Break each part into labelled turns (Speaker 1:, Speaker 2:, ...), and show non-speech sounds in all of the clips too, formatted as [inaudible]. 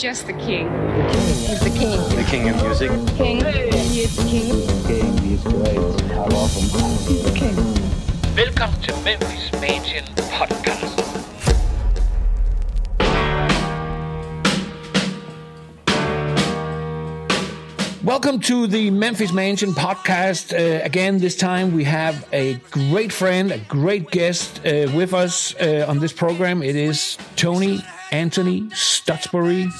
Speaker 1: just the king.
Speaker 2: The king He's the king.
Speaker 3: The king of music.
Speaker 2: King. He is the king.
Speaker 4: King, he's great. I love.
Speaker 2: He's the king.
Speaker 5: Velkommen til Memphis Mansion Podcast.
Speaker 6: Welcome to the Memphis Mansion podcast. Uh, again, this time we have a great friend, a great guest uh, with us uh, on this program. It is Tony Anthony Stuchbury.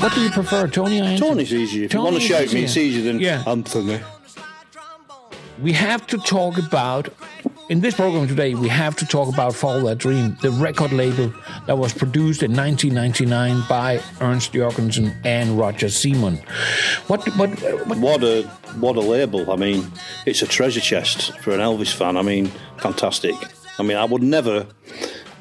Speaker 6: What do you prefer, Tony or Anthony?
Speaker 7: Tony's easier. If you want to
Speaker 6: Tony's
Speaker 7: shout me, it's
Speaker 6: easier.
Speaker 7: easier than
Speaker 6: Yeah.
Speaker 7: Anthony.
Speaker 6: we have to talk about in this program today we have to talk about follow that dream the record label that was produced in 1999 by ernst jorgensen and roger Semon. what what, what
Speaker 7: What a what a label! I mean, it's a treasure chest for an Elvis fan. I mean, fantastic. I mean, I would never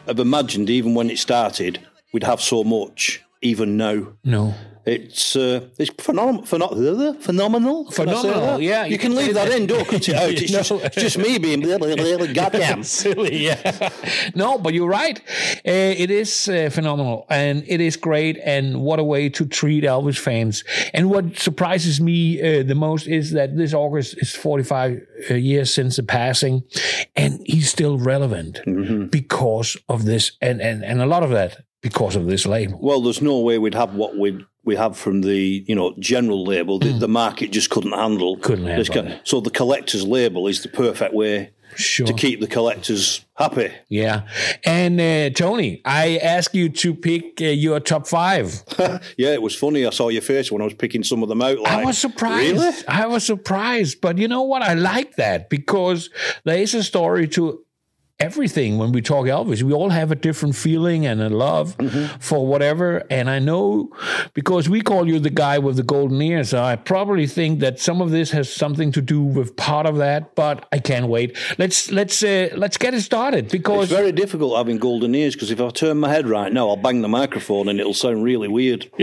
Speaker 7: have imagined, even when it started, we'd have so much. Even now,
Speaker 6: no
Speaker 7: it's uh, it's phenom- phenom- phenomenal.
Speaker 6: Phenomenal, yeah,
Speaker 7: You,
Speaker 6: you
Speaker 7: can
Speaker 6: can
Speaker 7: leave that
Speaker 6: that.
Speaker 7: in. Don't cut it out. It's,
Speaker 6: No.
Speaker 7: just, it's just me being [laughs] goddamn.
Speaker 6: silly yeah no but you're right uh, it is uh, phenomenal and it is great and what a way to treat elvis fans and what surprises me uh, the most is that this august is 45 uh, years since the passing and he's still relevant because of this and, and and a lot of that because of this label
Speaker 7: Well, there's no way we'd have what we we have from the you know general label. The, the market just couldn't handle.
Speaker 6: Hmm. Couldn't handle it.
Speaker 7: So the collector's label is the perfect way
Speaker 6: sure
Speaker 7: to keep the collectors happy.
Speaker 6: yeah and uh, tony i ask you to pick uh, your top five [laughs]
Speaker 7: yeah, it was funny. I saw your face when I was picking some of them out. Like,
Speaker 6: I was surprised.
Speaker 7: Really?
Speaker 6: I was surprised. But you know what? I like that because there is a story to everything when we talk Elvis. We all have a different feeling and a love for whatever. And I know because we call you the guy with the golden ears, I probably think that some of this has something to do with part of that. But I can't wait. Let's let's uh, let's get it started because
Speaker 7: It's very difficult having golden ears because if I turn my head right now, I'll bang the microphone and it'll sound really weird. [laughs]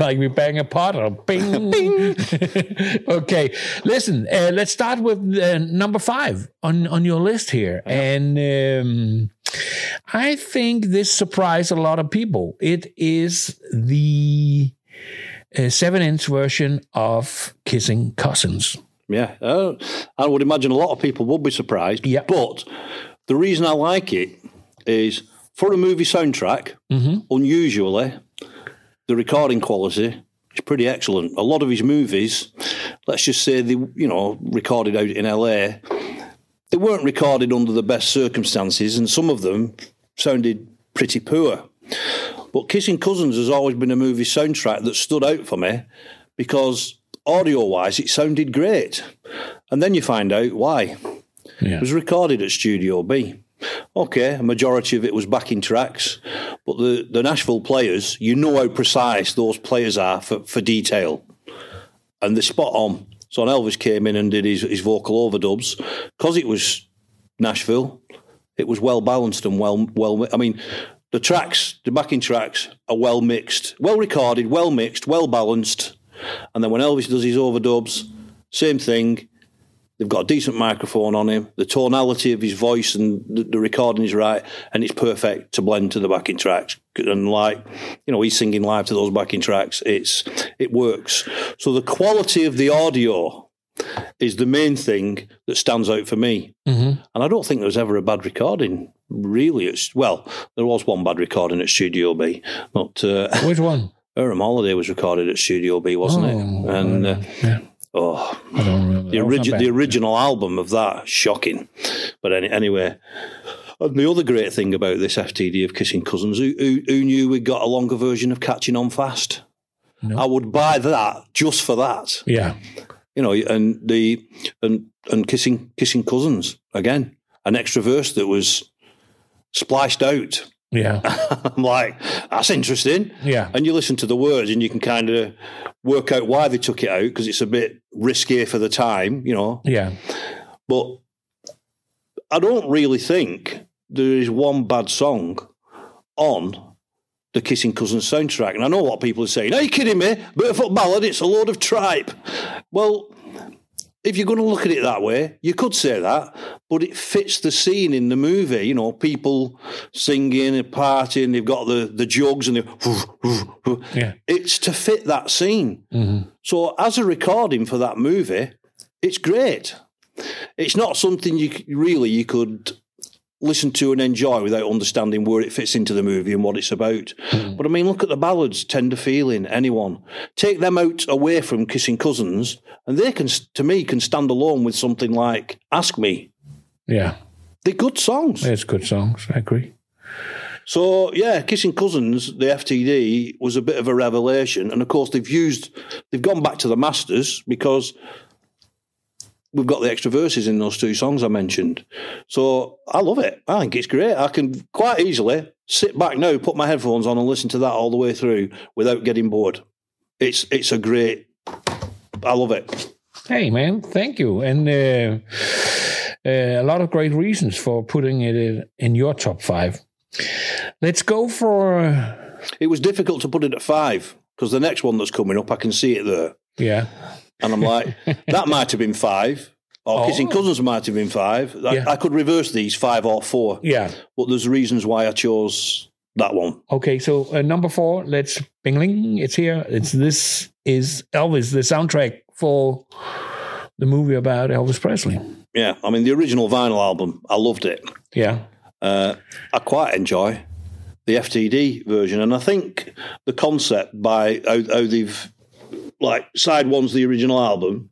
Speaker 6: like we bang a pot or bing. [laughs] bing. [laughs] okay, listen. Uh, let's start with uh, number five on on your list here, and um, I think this surprised a lot of people. It is the uh, seven-inch version of "Kissing Cousins."
Speaker 7: Yeah, uh, I would imagine a lot of people would be surprised.
Speaker 6: Yeah.
Speaker 7: But the reason I like it is for a movie soundtrack, unusually, the recording quality is pretty excellent. A lot of his movies, let's just say they, you know, recorded out in LA, they weren't recorded under the best circumstances, and some of them sounded pretty poor. But Kissing Cousins has always been a movie soundtrack that stood out for me because audio wise it sounded great. And then you find out why.
Speaker 6: Yeah.
Speaker 7: It was recorded at Studio B. Okay, a majority of it was backing tracks, but the, the Nashville players, you know how precise those players are for, for detail. And they're spot on. So Elvis came in and did his, his vocal overdubs, because it was Nashville, it was well balanced and well well. I mean, the tracks, the backing tracks, are well mixed, well recorded, well mixed, well balanced. And then when Elvis does his overdubs, same thing. They've got a decent microphone on him. The tonality of his voice and the, the recording is right, and it's perfect to blend to the backing tracks. And like, you know, he's singing live to those backing tracks. It's it works. So the quality of the audio is the main thing that stands out for me. Mm-hmm. And I don't think there was ever a bad recording. Really, it's well, there was one bad recording at Studio B, but uh,
Speaker 6: Which one? [laughs]
Speaker 7: Harem Holiday was recorded at Studio B, wasn't it?
Speaker 6: Oh,
Speaker 7: And uh,
Speaker 6: Yeah.
Speaker 7: Oh,
Speaker 6: I don't remember.
Speaker 7: the,
Speaker 6: That was not
Speaker 7: origi- the original album of that, shocking. But any, anyway, and the other great thing about this FTD of Kissing Cousins, who, who, who knew we got a longer version of Catching On Fast?
Speaker 6: No.
Speaker 7: I would buy that just for that,
Speaker 6: Yeah.
Speaker 7: you know. And the and and kissing kissing cousins again, an extra verse that was spliced out.
Speaker 6: Yeah. [laughs]
Speaker 7: I'm like, that's interesting.
Speaker 6: Yeah.
Speaker 7: And you listen to the words and you can kind of work out why they took it out because it's a bit risky for the time, you know.
Speaker 6: Yeah.
Speaker 7: But I don't really think there is one bad song on the Kissing Cousins soundtrack. And I know what people are saying. Are you kidding me? Barefoot Ballad, it's a load of tripe. Well, if you're going to look at it that way, you could say that, but it fits the scene in the movie. You know, people singing and partying, they've got the, the jugs and the. [laughs]
Speaker 6: Yeah.
Speaker 7: It's to fit that scene. Mm-hmm. So, as a recording for that movie, it's great. It's not something you really you could listen to and enjoy without understanding where it fits into the movie and what it's about. Hmm. But I mean, look at the ballads, Tender Feeling, Anyone. Take them out away from Kissing Cousins, and they can, to me, can stand alone with something like Ask Me.
Speaker 6: Yeah.
Speaker 7: They're good songs.
Speaker 6: It's good songs. I agree.
Speaker 7: So yeah, Kissing Cousins, the FTD was a bit of a revelation, and of course they've used, they've gone back to the masters because we've got the extra verses in those two songs I mentioned. So I love it. I think it's great. I can quite easily sit back now, put my headphones on, and listen to that all the way through without getting bored. It's it's a great. I love it.
Speaker 6: Hey, man, thank you. And uh, uh, a lot of great reasons for putting it in, your top five. Let's go for, uh,
Speaker 7: It was difficult to put it at five because the next one that's coming up, I can see it there.
Speaker 6: yeah.
Speaker 7: And I'm like, [laughs] that might have been five. Or
Speaker 6: Oh.
Speaker 7: Kissing Cousins might have been five. I,
Speaker 6: Yeah.
Speaker 7: I could reverse these five or four.
Speaker 6: Yeah.
Speaker 7: But there's reasons why I chose that one.
Speaker 6: Okay, so uh, number four, let's bingling. It's here. It's this is Elvis, the soundtrack for the movie about Elvis Presley.
Speaker 7: Yeah. I mean, the original vinyl album, I loved it.
Speaker 6: Yeah.
Speaker 7: Uh, I quite enjoy the FTD version. And I think the concept by how, how they've, like, side one's the original album.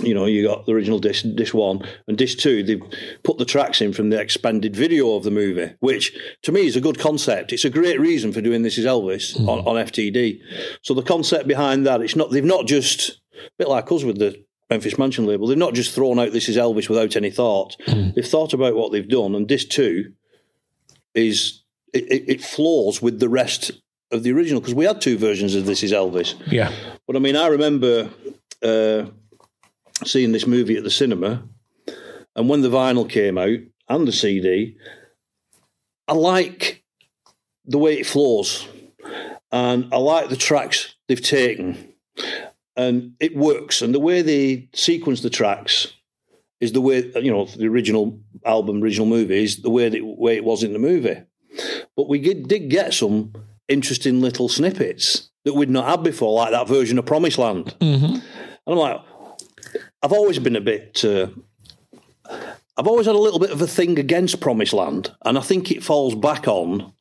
Speaker 7: You know, you got the original disc, disc one, and disc two. They've put the tracks in from the expanded video of the movie, which to me is a good concept. It's a great reason for doing this is Elvis hmm. on, on FTD. So the concept behind that, it's not they've not just a bit like us with the Memphis Mansion label. They've not just thrown out this is Elvis without any thought. Hmm. They've thought about what they've done, and disc two is it, it, it flows with the rest of the original because we had two versions of this is Elvis.
Speaker 6: Yeah.
Speaker 7: But I mean, I remember uh, seeing this movie at the cinema, and when the vinyl came out and the CD, I like the way it flows, and I like the tracks they've taken, and it works. And the way they sequence the tracks is the way you know the original album, original movie is the way that way it was in the movie. But we did, did get some interesting little snippets that we'd not had before, like that version of Promised Land. And I'm like, I've always been a bit. Uh, I've always had a little bit of a thing against Promised Land, and I think it falls back on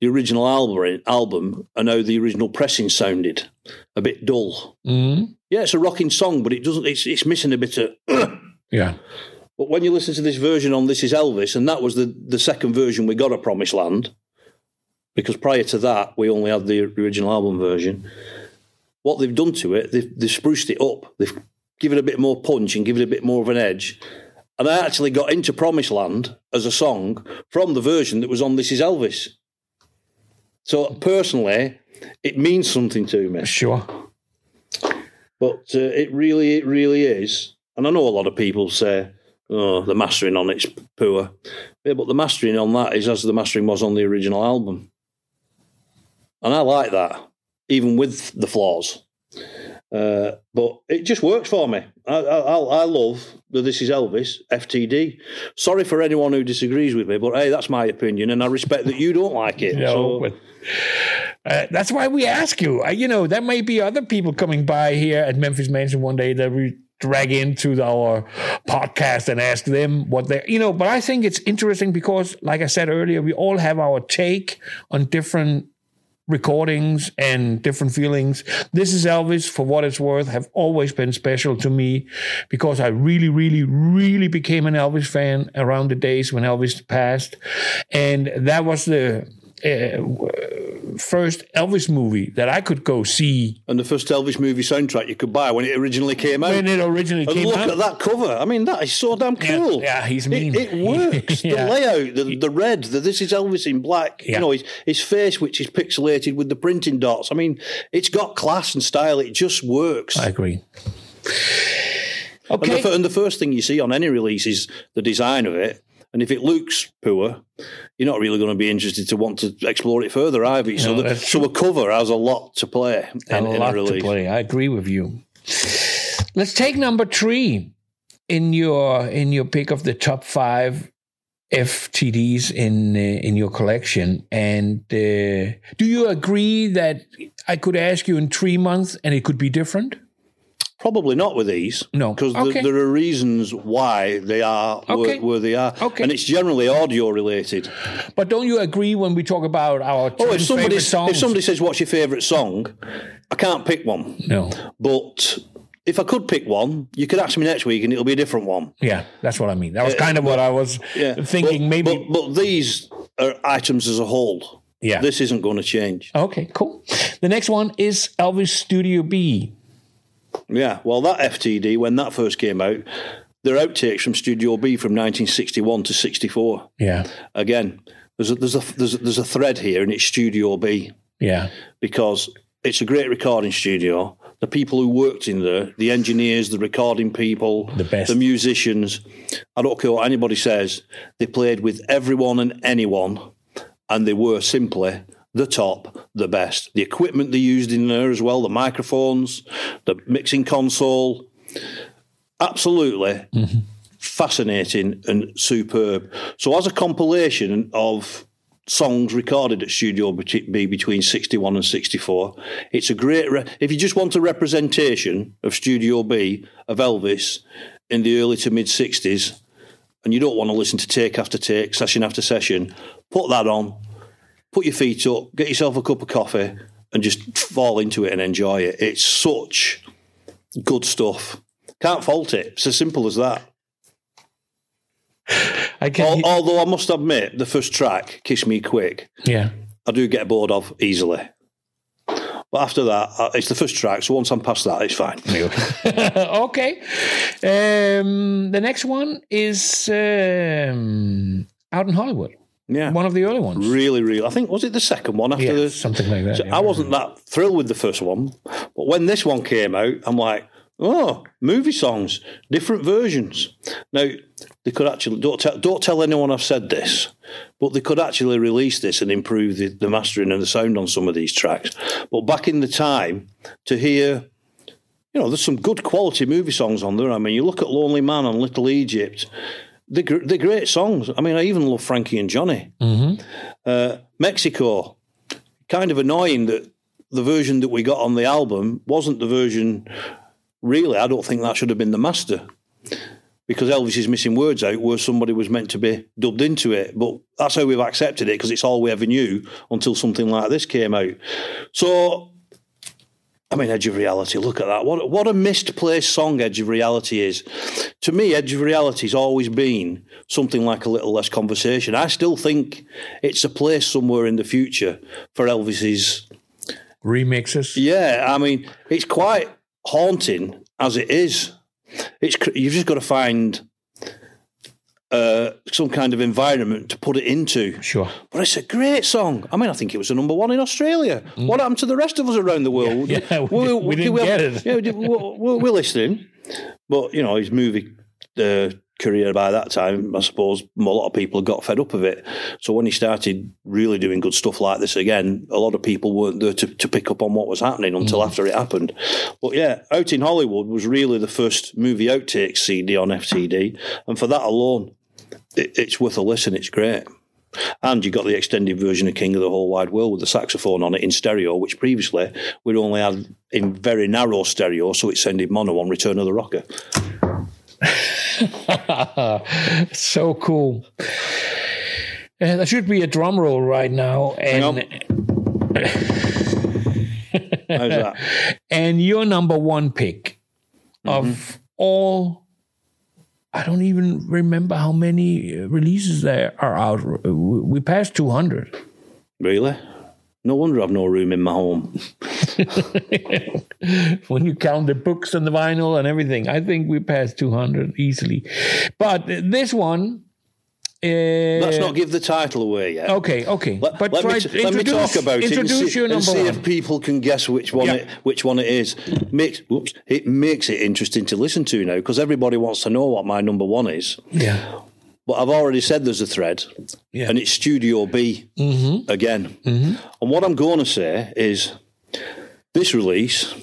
Speaker 7: the original album, album and how the original pressing sounded a bit dull.
Speaker 6: Mhm.
Speaker 7: Yeah, it's a rocking song, but it doesn't. It's, it's missing a bit of. [clears throat]
Speaker 6: Yeah.
Speaker 7: But when you listen to this version on This Is Elvis, and that was the, the second version we got of Promised Land, because prior to that, we only had the original album version. What they've done to it, they've, they've spruced it up. They've given it a bit more punch and given it a bit more of an edge. And I actually got into Promised Land as a song from the version that was on This Is Elvis. So personally, it means something to me.
Speaker 6: Sure.
Speaker 7: But uh, it really, it really is. And I know a lot of people say, "Oh, the mastering on it's poor." Yeah, but the mastering on that is as the mastering was on the original album, and I like that, even with the flaws. Uh, but it just works for me. I, I, I love that This Is Elvis FTD. Sorry for anyone who disagrees with me, but hey, that's my opinion, and I respect that you don't like it.
Speaker 6: No,
Speaker 7: so,
Speaker 6: but uh, that's why we ask you. Uh, you know, there may be other people coming by here at Memphis Mansion one day that we drag into our podcast and ask them what they, you know. But I think it's interesting because, like I said earlier, we all have our take on different recordings and different feelings. This is Elvis, for what it's worth, have always been special to me because I really, really, really became an Elvis fan around the days when Elvis passed. And that was the uh, first Elvis movie that I could go see
Speaker 7: and the first Elvis movie soundtrack you could buy when it originally came out.
Speaker 6: when it originally
Speaker 7: And
Speaker 6: came
Speaker 7: look
Speaker 6: out.
Speaker 7: at that cover. I mean, that is so damn cool.
Speaker 6: yeah, he's mean.
Speaker 7: It, [laughs] it works. [laughs]
Speaker 6: Yeah.
Speaker 7: The layout, the, the red, the this is Elvis in black.
Speaker 6: Yeah.
Speaker 7: You know, his, his face, which is pixelated with the printing dots. I mean, it's got class and style. It just works.
Speaker 6: I agree.
Speaker 7: and, the,
Speaker 6: Okay.
Speaker 7: and the first thing you see on any release is the design of it. And if it looks poor, you're not really going to be interested to want to explore it further either. So,
Speaker 6: No,
Speaker 7: the, so a cover has a lot to play in,
Speaker 6: a lot
Speaker 7: a
Speaker 6: to play. I agree with you. Let's take number three in your in your pick of the top five FTDs in uh, in your collection. And uh, do you agree that I could ask you in three months and it could be different?
Speaker 7: Probably not with these.
Speaker 6: No.
Speaker 7: Because
Speaker 6: Okay.
Speaker 7: there are reasons why they are
Speaker 6: Okay.
Speaker 7: where, where they are.
Speaker 6: Okay.
Speaker 7: And it's generally audio related.
Speaker 6: But don't you agree when we talk about our
Speaker 7: Oh, if somebody, if somebody says, What's your favourite song? I can't pick one.
Speaker 6: no,
Speaker 7: But if I could pick one, you could ask me next week and it'll be a different one.
Speaker 6: yeah, that's what I mean. That was uh, kind of what I was thinking.
Speaker 7: But-
Speaker 6: maybe,
Speaker 7: But, but these are items as a whole.
Speaker 6: yeah.
Speaker 7: This isn't going to change.
Speaker 6: okay, cool. The next one is Elvis Studio B.
Speaker 7: Yeah. Well, that FTD, when that first came out, they're outtakes from Studio B from 1961 to 64.
Speaker 6: Yeah,
Speaker 7: Again, there's a, there's a, there's a, there's a thread here, and it's Studio B.
Speaker 6: yeah,
Speaker 7: because it's a great recording studio. The people who worked in there, the engineers, the recording people,
Speaker 6: The best.
Speaker 7: the musicians, I don't care what anybody says, they played with everyone and anyone, and they were simply the top, the best. The equipment they used in there as well, the microphones, the mixing console, absolutely fascinating and superb. So, as a compilation of songs recorded at Studio B between 61 and 64, it's a great. Re- if you just want a representation of Studio B of Elvis in the early to mid 60s, and you don't want to listen to take after take, session after session, put that on, put your feet up, get yourself a cup of coffee, and just fall into it and enjoy it. It's such good stuff. Can't fault it. It's as simple as that.
Speaker 6: I can.
Speaker 7: Al- Although I must admit, the first track, "Kiss Me Quick,"
Speaker 6: yeah,
Speaker 7: I do get bored of easily. But after that, uh, it's the first track. So once I'm past that, it's fine. [laughs]
Speaker 6: okay. Um, the next one is um, out in Hollywood.
Speaker 7: Yeah,
Speaker 6: One of the early ones.
Speaker 7: really, really. I think was it the second one after
Speaker 6: Yeah,
Speaker 7: the
Speaker 6: something like that.
Speaker 7: So
Speaker 6: yeah.
Speaker 7: I wasn't that thrilled with the first one, but when this one came out, I'm like, oh, movie songs, different versions. Now they could actually don't tell don't tell anyone I've said this, but they could actually release this and improve the, the mastering and the sound on some of these tracks. But back in the time, to hear. You know, there's some good quality movie songs on there. I mean, you look at Lonely Man and Little Egypt, they're, they're great songs. I mean, I even love Frankie and Johnny. Uh, Mexico, kind of annoying that the version that we got on the album wasn't the version. Really, I don't think that should have been the master because Elvis is missing words out where somebody was meant to be dubbed into it. But that's how we've accepted it because it's all we ever knew until something like this came out. So. I mean, Edge of Reality. Look at that! What what a misplaced song Edge of Reality is. To me, Edge of Reality's always been something like a little less conversation. I still think it's a place somewhere in the future for Elvis's
Speaker 6: remixes.
Speaker 7: yeah, I mean, it's quite haunting as it is. It's you've just got to find uh, some kind of environment to put it into.
Speaker 6: Sure.
Speaker 7: But it's a great song. I mean, I think it was a number one in Australia. What happened to the rest of us around the world?
Speaker 6: Mm. Yeah, we did- we didn't
Speaker 7: have-
Speaker 6: get it.
Speaker 7: Yeah, we we're, we're listening, but you know, his movie uh, career by that time, I suppose a lot of people got fed up of it. So when he started really doing good stuff like this again, a lot of people weren't there to, to pick up on what was happening until
Speaker 6: Mm.
Speaker 7: after it happened. But yeah, Out in Hollywood was really the first movie outtakes CD on FTD, and for that alone, it, it's worth a listen. It's great. And you got the extended version of King of the Whole Wide World with the saxophone on it in stereo, which previously we'd only had in very narrow stereo, so it sounded mono on Return of the Rocker. [laughs]
Speaker 6: so cool. Uh, there should be a drum roll right now, and [laughs]
Speaker 7: How's that?
Speaker 6: and your number one pick
Speaker 7: Mm-hmm.
Speaker 6: of all. I don't even remember how many uh, releases there are out. We passed two hundred.
Speaker 7: Really? No wonder I've no room in my home. [laughs]
Speaker 6: when you count the books and the vinyl and everything. I think we passed 200 easily. But this one. Uh,
Speaker 7: Let's not give the title away yet.
Speaker 6: Okay, okay.
Speaker 7: Let,
Speaker 6: but
Speaker 7: let
Speaker 6: try
Speaker 7: me, t- let me talk about it and
Speaker 6: introduce
Speaker 7: see, and see if people can guess which one
Speaker 6: Yeah.
Speaker 7: it which one it is. Makes whoops, it makes it interesting to listen to now because everybody wants to know what my number one is.
Speaker 6: yeah.
Speaker 7: But I've already said there's a thread,
Speaker 6: Yeah.
Speaker 7: and it's Studio B again. And what I'm going to say is this release,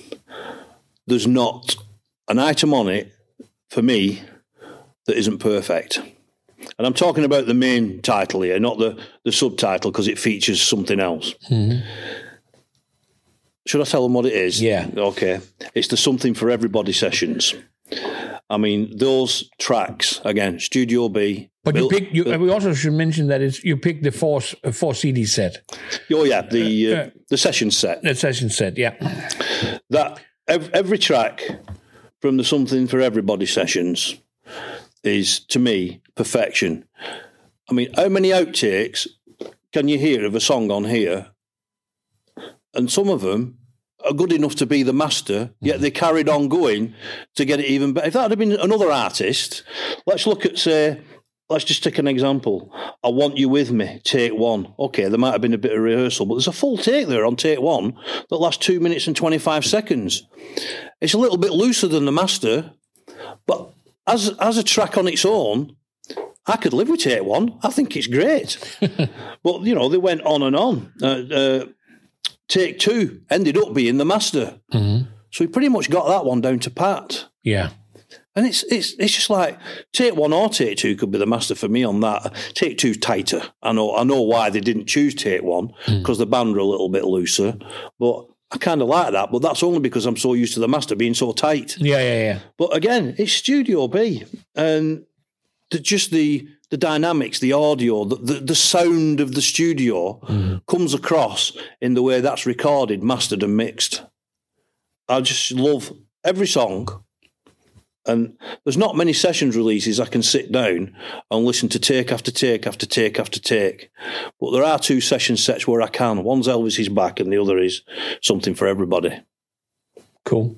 Speaker 7: there's not an item on it for me that isn't perfect. And I'm talking about the main title here, not the, the subtitle, because it features something else. Should I tell them what it is?
Speaker 6: Yeah.
Speaker 7: Okay. It's the Something for Everybody sessions. I mean, those tracks, again, Studio B.
Speaker 6: But you
Speaker 7: Bill-
Speaker 6: picked. You, we also should mention that it's you picked the four uh, four CD set,
Speaker 7: Oh, yeah, the, uh,
Speaker 6: uh,
Speaker 7: the session set.
Speaker 6: the session set. Yeah,
Speaker 7: that ev- every track from the Something for Everybody sessions is to me perfection. I mean, how many outtakes can you hear of a song on here? And some of them are good enough to be the master, yet mm. they carried on going to get it even better. If that had been another artist, let's look at say. Let's just take an example. I want you with me, take one. Okay, there might have been a bit of rehearsal, but there's a full take there on take one that lasts two minutes and 25 seconds. It's a little bit looser than the master, but as as a track on its own, I could live with take one. I think it's great. [laughs] but you know, they went on and on. Uh, uh, take two ended up being the master, so we pretty much got that one down to pat.
Speaker 6: yeah.
Speaker 7: And it's it's it's just like take one or take two could be the master for me on that. Take two's tighter. I know I know why they didn't choose take one because the band were a little bit looser, but I kind of like that. But that's only because I'm so used to the master being so tight.
Speaker 6: Yeah, yeah, yeah.
Speaker 7: But again, it's Studio B, and the, just the the dynamics, the audio, the, the, the sound of the studio mm-hmm. comes across in the way that's recorded, mastered, and mixed. I just love every song. And there's not many sessions releases I can sit down and listen to take after take after take after take. But there are two session sets where I can. One's Elvis is back, and the other is something for everybody.
Speaker 6: Cool.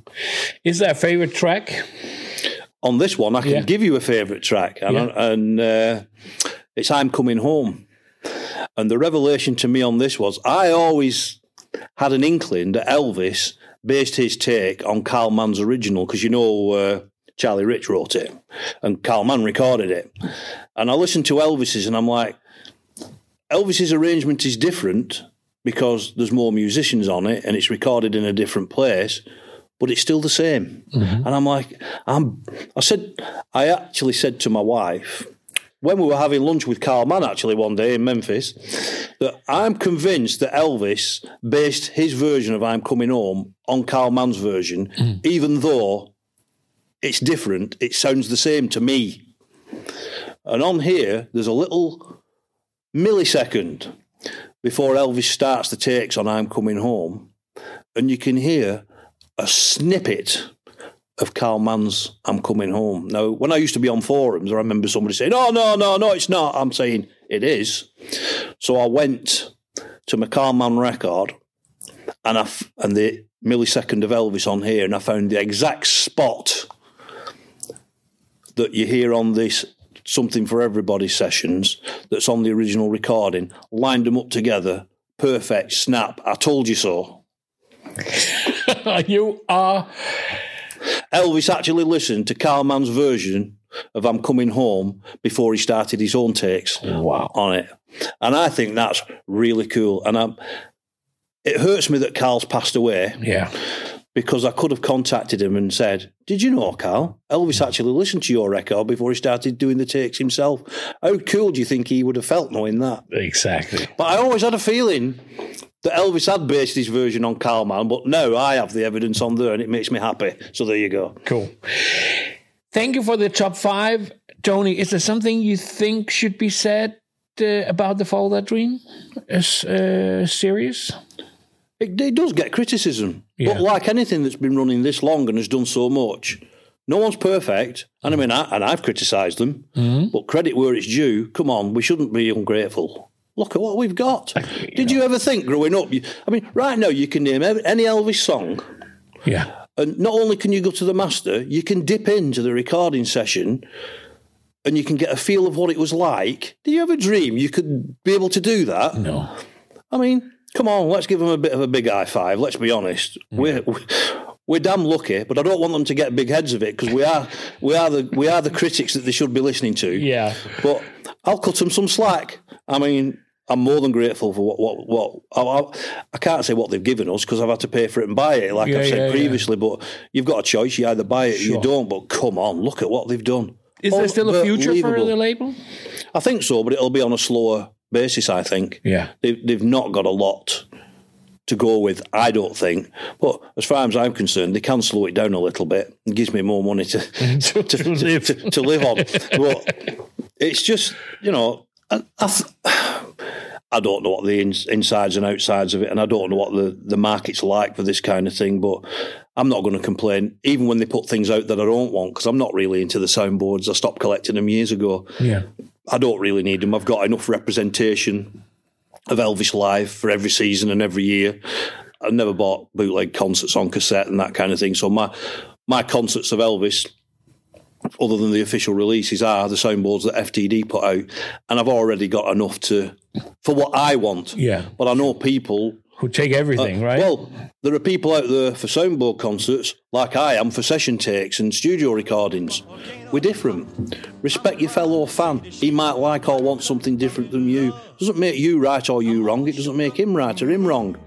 Speaker 6: Is there a favorite track?
Speaker 7: On this one, I can
Speaker 6: Yeah.
Speaker 7: give you a favourite track, and,
Speaker 6: Yeah.
Speaker 7: and uh, it's "I'm Coming Home." And the revelation to me on this was, I always had an inkling that Elvis based his take on Carl Mann's original because you know uh, Charlie Rich wrote it, and Carl Mann recorded it. And I listened to Elvis's, and I'm like, Elvis's arrangement is different because there's more musicians on it, and it's recorded in a different place but it's still the same. Mm-hmm. And I'm like, I'm, I said, I actually said to my wife, when we were having lunch with Carl Mann actually one day in Memphis, that I'm convinced that Elvis based his version of I'm Coming Home on Carl Mann's version, mm. even though it's different, it sounds the same to me. And on here, there's a little millisecond before Elvis starts the takes on I'm Coming Home, and you can hear a snippet of Carl Mann's I'm Coming Home. Now, when I used to be on forums, I remember somebody saying, Oh, no, no, no, it's not. I'm saying it is. So I went to my Carl Mann record and, I f- and the millisecond of Elvis on here, and I found the exact spot that you hear on this Something for Everybody sessions that's on the original recording, lined them up together. Perfect, snap. I told you so. [laughs]
Speaker 6: you are.
Speaker 7: Elvis actually listened to Carl Mann's version of I'm Coming Home before he started his own takes
Speaker 6: Wow.
Speaker 7: on it. And I think that's really cool. And I'm, it hurts me that Carl's passed away
Speaker 6: Yeah.
Speaker 7: because I could have contacted him and said, Did you know, Carl? Elvis actually listened to your record before he started doing the takes himself. How cool do you think he would have felt knowing that?
Speaker 6: Exactly.
Speaker 7: But I always had a feeling that Elvis had based his version on Carl Mann, but now I have the evidence on there and it makes me happy. So there you go.
Speaker 6: Cool. Thank you for the top five. Tony, is there something you think should be said uh, about the Follow That Dream as uh, series?
Speaker 7: It, it does get criticism,
Speaker 6: Yeah.
Speaker 7: but like anything that's been running this long and has done so much, no one's perfect. And I mean, I, and I've criticised them, but credit where it's due. Come on, we shouldn't be ungrateful. Look at what we've got. Did you ever think growing up? You, I mean, right now you can name any Elvis song,
Speaker 6: Yeah.
Speaker 7: and not only can you go to the master, you can dip into the recording session. And you can get a feel of what it was like. Do you ever dream you could be able to do that?
Speaker 6: No.
Speaker 7: I mean, come on, let's give them a bit of a big high five. Let's be honest. We're, we're damn lucky, but I don't want them to get big heads of it because we are we are the we are the critics that they should be listening to.
Speaker 6: Yeah.
Speaker 7: But I'll cut them some slack. I mean, I'm more than grateful for what what what I, I, can't say what they've given us because I've had to pay for it and buy it, like
Speaker 6: Yeah,
Speaker 7: I've said
Speaker 6: yeah, yeah.
Speaker 7: previously. But you've got a choice: you either buy it, or
Speaker 6: Sure.
Speaker 7: you don't. But come on, look at what they've done.
Speaker 6: Is there still a future for the label?
Speaker 7: I think so, but it'll be on a slower basis. I think.
Speaker 6: Yeah.
Speaker 7: They've, they've not got a lot to go with, I don't think. But as far as I'm concerned, they can slow it down a little bit. It gives me more money [laughs] to to, to,
Speaker 6: live.
Speaker 7: to, to live on. But it's just, you know, I, I, th- I don't know what the ins, insides and outsides of it, and I don't know what the, the market's like for this kind of thing. But I'm not going to complain, even when they put things out that I don't want, because I'm not really into the soundboards. I stopped collecting them years ago.
Speaker 6: Yeah.
Speaker 7: I don't really need them. I've got enough representation of Elvis live for every season and every year. I've never bought bootleg concerts on cassette and that kind of thing. So my my concerts of Elvis, other than the official releases, are the soundboards that FTD put out, and I've already got enough to for what I want.
Speaker 6: Yeah.
Speaker 7: But I know people
Speaker 6: Who take everything, right?
Speaker 7: Uh, well, there are people out there for soundboard concerts, like I am for session takes and studio recordings. We're different. Respect your fellow fan. He might like or want something different than you. Doesn't make you right or you wrong. It doesn't make him right or him wrong.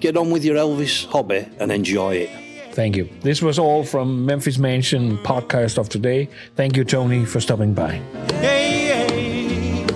Speaker 7: Get on with your Elvis hobby and enjoy it.
Speaker 6: Thank you. This was all from Memphis Mansion podcast of today. Thank you, Tony, for stopping by.
Speaker 1: Hey, hey,